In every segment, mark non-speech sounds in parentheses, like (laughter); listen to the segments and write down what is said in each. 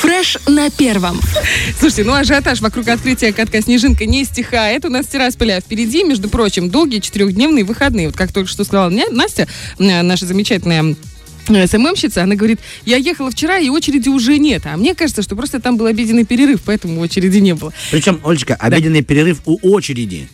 Фреш на первом. Слушайте, ну ажиотаж вокруг открытия катка «Снежинка» не стихает. У нас Тирасполя а впереди, между прочим, долгие четырехдневные выходные. Вот как только что сказала мне Настя, наша замечательная СММщица, она говорит, я ехала вчера, и очереди уже нет. А мне кажется, что просто там был обеденный перерыв, поэтому очереди не было. Причем, Олечка, обеденный перерыв у очереди.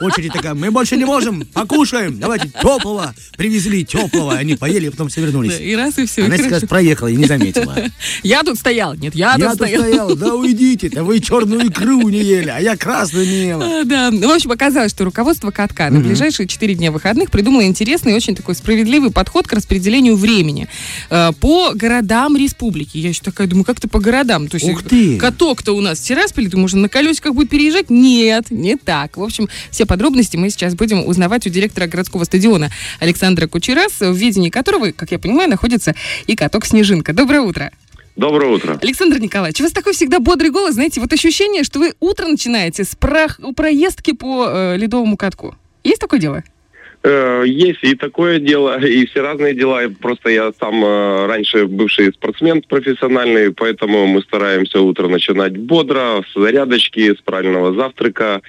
Очередь такая, мы больше не можем, покушаем, давайте теплого. Привезли теплого, они поели, и потом все вернулись. Да, и раз, и все. Она хорошо. проехала и не заметила. (laughs) Я тут стоял. Нет, я, Я тут тут стоял. стоял, да уйдите, да вы черную икру не ели, а я красную не ела. А, Да, ну, в общем, оказалось, что руководство катка на ближайшие 4 дня выходных придумало интересный и очень такой справедливый подход к распределению времени э, по городам республики. Я еще такая думаю, как-то по городам? То есть Ух ты! каток-то у нас в Тирасполе, ты, может, на колесиках будет переезжать? Нет, не так. В общем, все подробности мы сейчас будем узнавать у директора городского стадиона Александра Кучерас, в ведении которого, как я понимаю, находится и каток «Снежинка». Доброе утро. Доброе утро. Александр Николаевич, у вас такой всегда бодрый голос, знаете, вот ощущение, что вы утро начинаете с прох- проездки по э, ледовому катку. Есть такое дело? Э, Есть и такое дело, и все разные дела. Просто я сам э, раньше бывший спортсмен профессиональный, поэтому мы стараемся утро начинать бодро, с зарядочки, с правильного завтрака.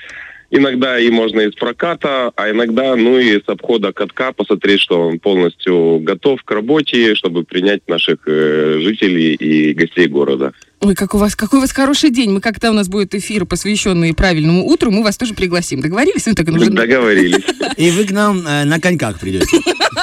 Иногда и можно из проката, а иногда, ну и с обхода катка, посмотреть, что он полностью готов к работе, чтобы принять наших э, жителей и гостей города. Ой, как у вас, какой у вас хороший день. Мы когда у нас будет эфир, посвященный правильному утру, мы вас тоже пригласим. Договорились? Ну, так, ну, уже- Договорились. И вы к нам э, на коньках придете.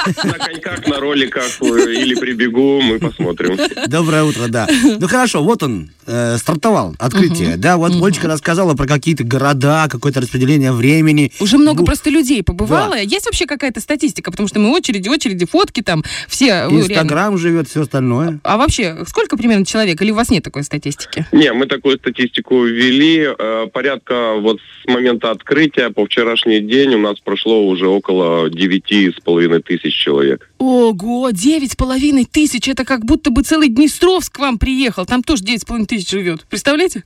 На коньках, на роликах э, или прибегу, мы посмотрим. Доброе утро, да. Ну хорошо, вот он э, стартовал, открытие. Да, вот Олечка рассказала про какие-то города, какое-то распределение времени. Уже много Ну, просто людей побывало. Есть вообще какая-то статистика? Потому что мы очереди, очереди, фотки там, все... реально. Инстаграм живет, все остальное. А вообще, сколько примерно человек? Или у вас нет такой статистики? Не, мы такую статистику ввели. Э, порядка вот с момента открытия по вчерашний день у нас прошло уже около девяти с половиной тысяч человек. Ого, девять с половиной тысяч. Это как будто бы целый Днестровск к вам приехал. Там тоже девять с половиной тысяч живет. Представляете?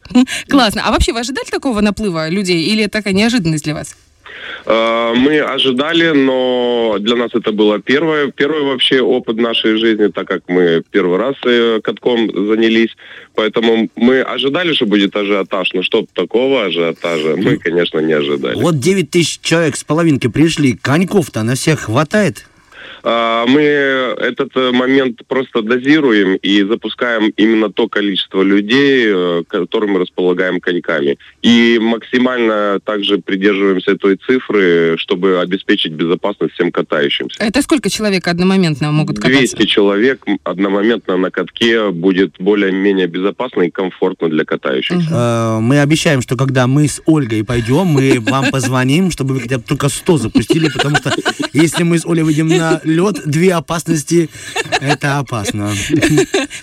Классно. А вообще вы ожидали такого наплыва людей? Или это такая неожиданность для вас? Э, Мы ожидали, но для нас это было первое, первый вообще опыт нашей жизни, так как мы первый раз э, катком занялись. Поэтому мы ожидали, что будет ажиотаж, но чтоб такого ажиотажа мы, конечно, не ожидали. Вот 9 тысяч человек с половинкой пришли, коньков-то на всех хватает? А, Мы этот э, момент просто дозируем и запускаем именно то количество людей, э, которым мы располагаем коньками. И максимально также придерживаемся той цифры, чтобы обеспечить безопасность всем катающимся. Это сколько человек одномоментно могут кататься? 200 человек одномоментно на катке будет более-менее безопасно и комфортно для катающихся. Э, Мы обещаем, что когда мы с Ольгой пойдем, мы вам позвоним, чтобы вы хотя бы только 100 запустили, потому что если мы с Олей выйдем на лед, две опасности, это опасно.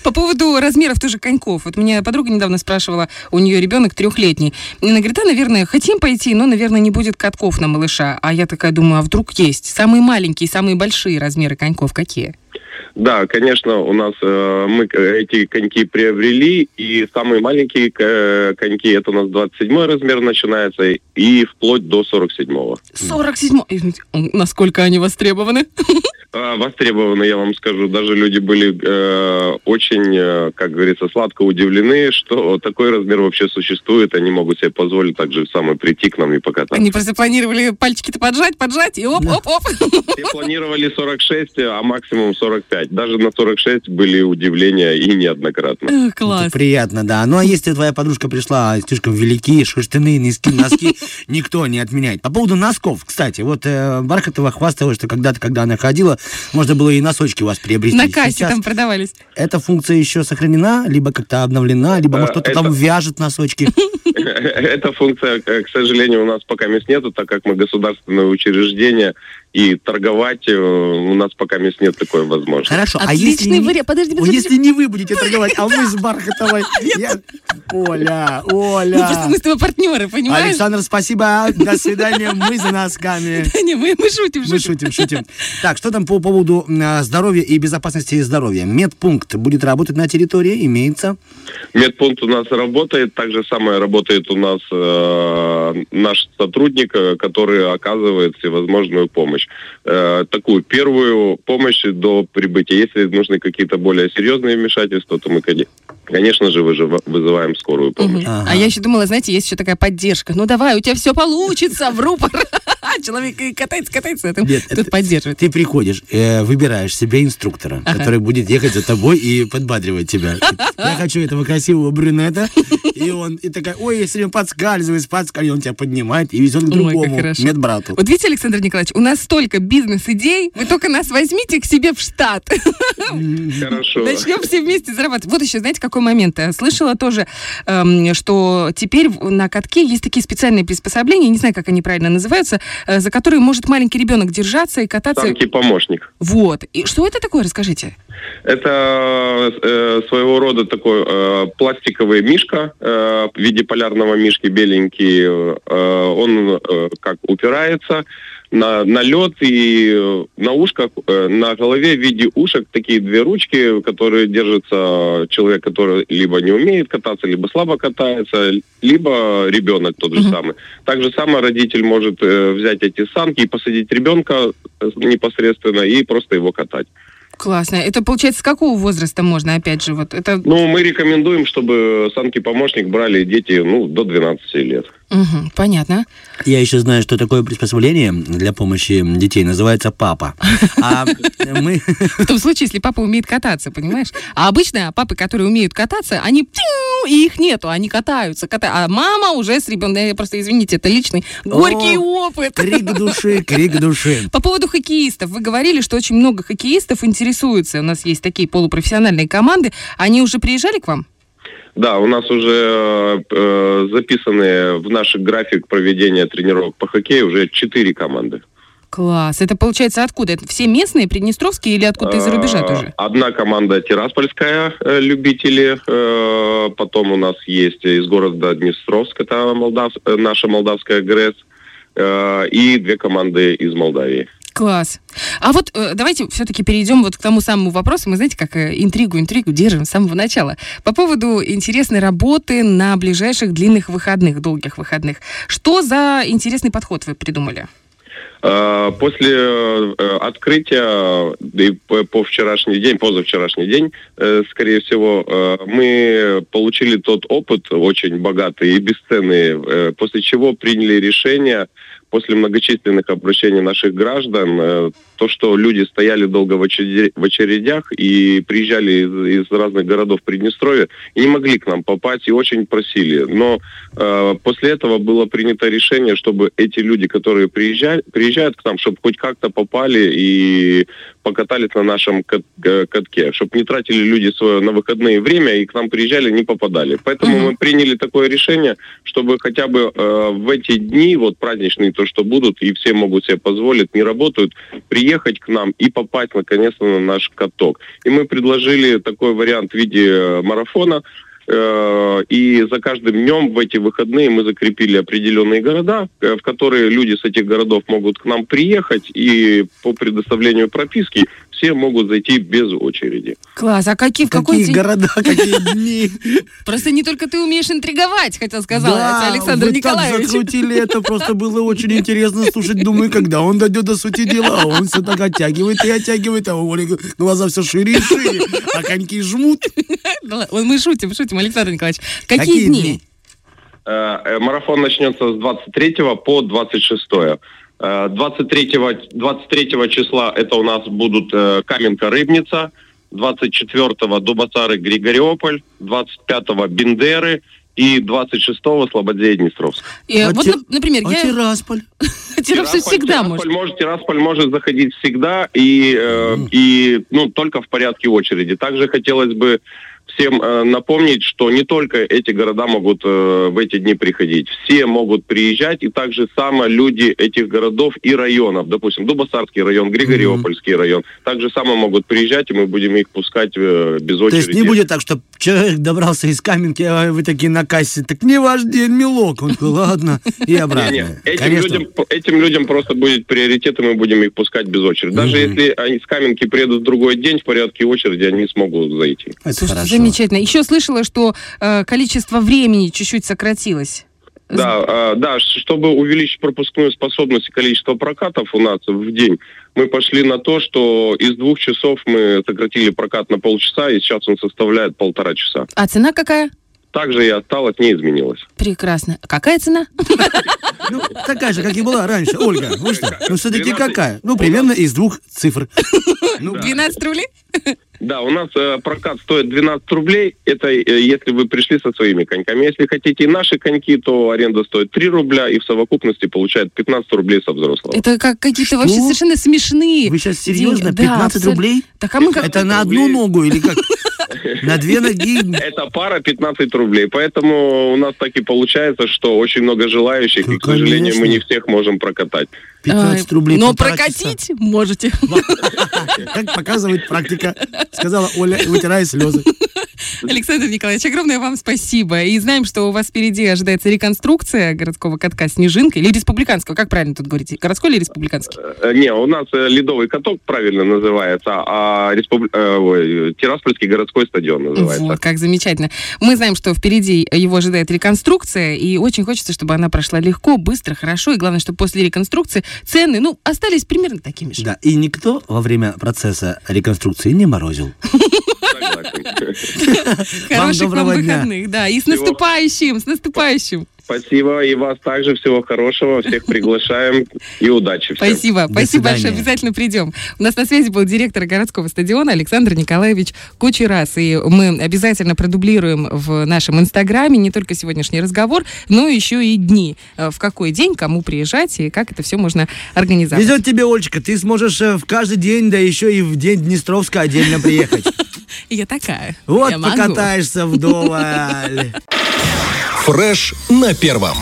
По поводу размеров тоже коньков. Вот меня подруга недавно спрашивала, у нее ребенок трехлетний. И она говорит, да, наверное, хотим пойти, но, наверное, не будет катков на малыша. А я такая думаю, а вдруг есть? Самые маленькие, самые большие размеры коньков какие? Да, конечно, у нас э, мы эти коньки приобрели, и самые маленькие э, коньки, это у нас 27 размер начинается, и вплоть до 47-го. 47 Извините, насколько они востребованы? Э, Востребованы, я вам скажу, даже люди были э, очень, э, как говорится, сладко удивлены, что такой размер вообще существует, они могут себе позволить также самое прийти к нам и покататься. Они просто планировали пальчики-то поджать, поджать, и оп-оп-оп. Все планировали 46, а максимум 45. Даже на 46 были удивления и неоднократно. Эх, Это Класс. приятно, да. Ну а если твоя подружка пришла слишком великие, шерстяные, носки, носки, (laughs) никто не отменяет. По поводу носков, кстати, вот э, Бархатова хвасталась, что когда-то, когда она ходила, можно было и носочки у вас приобрести. На кассе Сейчас там продавались. эта функция еще сохранена, либо как-то обновлена, либо, может, Э, кто-то это- там вяжет носочки. (laughs) (laughs) Эта функция, э, к сожалению, у нас пока мест нету, так как мы государственное учреждение, и торговать э, у нас пока мест нет такой возможности. Хорошо, а если, Отличный не- вариант. Подожди, подожди. если не вы будете торговать, а мы с Бархатовой. (laughs) Я- Оля, Ну, просто Оля. мы с тобой партнеры, понимаешь? Александр, спасибо. До свидания. Мы за носками. (laughs) Да не, мы, мы шутим, Мы шутим. шутим, шутим. Так, что там по поводу м, здоровья и безопасности здоровья? Медпункт будет работать на территории, имеется. Медпункт у нас работает, так же самое работает у нас э, наш сотрудник, э, который оказывает всевозможную помощь. Э, такую первую помощь до прибытия. Если нужны какие-то более серьезные вмешательства, то мы, коне- конечно же, вызываем скорую помощь. Мгм. Ага. А я еще думала, знаете, есть еще такая поддержка. Ну давай, у тебя все получится в рупор. (laughs) Человек катается, катается, а Нет, это- поддерживает. Ты приходишь, э, выбираешь себе инструктора, Ага. который будет ехать за тобой и подбадривать тебя. Я хочу этого красивого брюнета. И он, и такая, ой, если он подскальзывается, подскальзывается, он тебя поднимает и везет к как другому медбрату. Вот видите, Александр Николаевич, у нас столько бизнес-идей, вы только нас возьмите к себе в штат. Хорошо. Начнем все вместе зарабатывать. Вот еще, знаете, какой момент? Э, Слышала тоже, эм, что теперь на катке есть такие специальные приспособления, не знаю, как они правильно называются, э, за которые может маленький ребенок держаться и кататься. Самки помощник. Вот. И что это такое, расскажите? Это э, своего рода такой э, пластиковый мишка э, в виде полярного мишки беленький. Э, он э, как упирается на, на лед и э, на ушках, э, на голове в виде ушек такие две ручки, которые держится человек, который либо не умеет кататься, либо слабо катается, либо ребенок тот же Мгм. самый. Так же самое родитель может э, взять эти санки и посадить ребенка непосредственно и просто его катать. Классно. Это, получается, с какого возраста можно, опять же, вот это... Ну, мы рекомендуем, чтобы санки-помощник брали дети, ну, до 12 лет. Мгм, понятно. Я еще знаю, что такое приспособление для помощи детей. Называется папа. А мы... (laughs) В том случае, если папа умеет кататься, понимаешь? А обычно папы, которые умеют кататься, они... И их нету, они катаются. ката- А мама уже с ребенком... Просто, извините, это личный горький опыт. Крик (laughs) души, крик души. По поводу хоккеистов. Вы говорили, что очень много хоккеистов интересуются. У нас есть такие полупрофессиональные команды. Они уже приезжали к вам? Да, у нас уже э, записаны в наш график проведения тренировок по хоккею уже 4 команды. Класс. Это получается откуда? Это все местные, приднестровские или откуда из-за рубежа Э, тоже? Одна команда Тираспольская, э, любители. э, потом у нас есть из города Днестровск, это Молдав, э, наша молдавская ГРЭС. э, и две команды из Молдавии. Класс. А вот э, давайте все-таки перейдем вот к тому самому вопросу. Мы, знаете, как э, интригу, интригу держим с самого начала. По поводу интересной работы на ближайших длинных выходных, долгих выходных. Что за интересный подход вы придумали? Э, После э, открытия и по, вчерашний день, позавчерашний день, э, скорее всего, э, мы получили тот опыт очень богатый и бесценный, после чего приняли решение после многочисленных обращений наших граждан, э, то, что люди стояли долго в очередях и приезжали из, из разных городов Приднестровья и не могли к нам попасть и очень просили. Но э, после этого было принято решение, чтобы эти люди, которые приезжают, приезжают к нам, чтобы хоть как-то попали и покатались на нашем э, катке, чтобы не тратили люди свое на выходные время и к нам приезжали, не попадали. Поэтому Мгм. мы приняли такое решение, чтобы хотя бы э, в эти дни, вот праздничные, то, что будут, и все могут себе позволить, не работают, приехать к нам и попасть наконец-то на наш каток. И мы предложили такой вариант в виде э, марафона, Э, И за каждым днем в эти выходные мы закрепили определенные города, э, в которые люди с этих городов могут к нам приехать, и по предоставлению прописки все могут зайти без очереди. Класс. А какие, в какой Какие день? города, (laughs) какие дни. Просто не только ты умеешь интриговать, хотел сказать Да, Александр вы Николаевич. так закрутили это, просто (laughs) было очень интересно слушать. Думаю, когда он дойдет до сути дела, а он все так оттягивает и оттягивает, а у Оли глаза все шире и шире, а коньки жмут. (laughs) Мы шутим, шутим, Александр Николаевич. Какие, дни? Э, э, Марафон начнется с 23 по 26. Э, 23, 23 числа это у нас будут э, Каменка-Рыбница, 24-го Дубасары Григориополь, 25-го Бендеры и 26-го Слободея-Днестровск. И, А вот, те- например, А я... Тирасполь? (laughs) Тирасполь всегда может. может. Тирасполь может заходить всегда и, э, и ну, только в порядке очереди. Также хотелось бы всем э, напомнить, что не только эти города могут э, в эти дни приходить. Все могут приезжать, и также само люди этих городов и районов, допустим, Дубасарский район, Григориопольский район, также само могут приезжать, и мы будем их пускать э, без То очереди. есть не будет так, что человек добрался из Каменки, а вы такие на кассе, так не ваш день, милок. Он такой, ладно, и Не, обратно. не, Этим, Конечно. людям, этим людям просто будет приоритет, и мы будем их пускать без очереди. Даже Мгм. если они с Каменки приедут в другой день, в порядке очереди они смогут зайти. Это Слушайте, замечательно. Еще слышала, что э, количество времени чуть-чуть сократилось. Да, а, да, чтобы увеличить пропускную способность и количество прокатов у нас в день, мы пошли на то, что из двух часов мы сократили прокат на полчаса, и сейчас он составляет полтора часа. А цена какая? Также и осталось, не изменилось. Прекрасно. Какая цена? Ну, такая же, как и была раньше. Ольга, вы что? Ну, все-таки 12. какая? Ну, примерно из двух цифр. Ну, 12 рублей? Да, у нас э, прокат стоит 12 рублей, это э, если вы пришли со своими коньками. Если хотите и наши коньки, то аренда стоит 3 рубля, и в совокупности получает 15 рублей со взрослого. Это как какие-то Что? вообще совершенно смешные. Вы сейчас серьезно? деньги. Да, 15 абсолютно. рублей? Так а мы как... Это на одну ногу или как? (laughs) На две ноги? Это пара 15 рублей, поэтому у нас так и получается, что очень много желающих, Ну, и, к сожалению, мы не всех можем прокатать. 15 рублей. Но прокатить можете. (laughs) Как показывает практика, сказала Оля, вытирая слезы. Александр Николаевич, огромное вам спасибо. И знаем, что у вас впереди ожидается реконструкция городского катка «Снежинка» или республиканского. Как правильно тут говорите? Городской или республиканский? Э, Не, у нас э, ледовый каток правильно называется, а республи- э, ой, Тираспольский городской стадион называется. Вот, как замечательно. Мы знаем, что впереди его ожидает реконструкция, и очень хочется, чтобы она прошла легко, быстро, хорошо, и главное, чтобы после реконструкции цены, ну, остались примерно такими же. Да, и никто во время процесса реконструкции не морозил. (laughs) Хороших вам выходных, да. И с наступающим, с наступающим. Спасибо, и вас также всего хорошего, всех приглашаем и удачи всем. Спасибо, До спасибо большое, свидания. обязательно придем. У нас на связи был директор городского стадиона Александр Николаевич Кучерас, и мы обязательно продублируем в нашем инстаграме не только сегодняшний разговор, но еще и дни, Э, в какой день, кому приезжать и как это все можно организовать. Везет тебе, Олечка, ты сможешь э, в каждый день, да еще и в день Днестровска отдельно приехать. (laughs) Я такая. Вот покатаешься вдоволь. (laughs) Фреш на первом.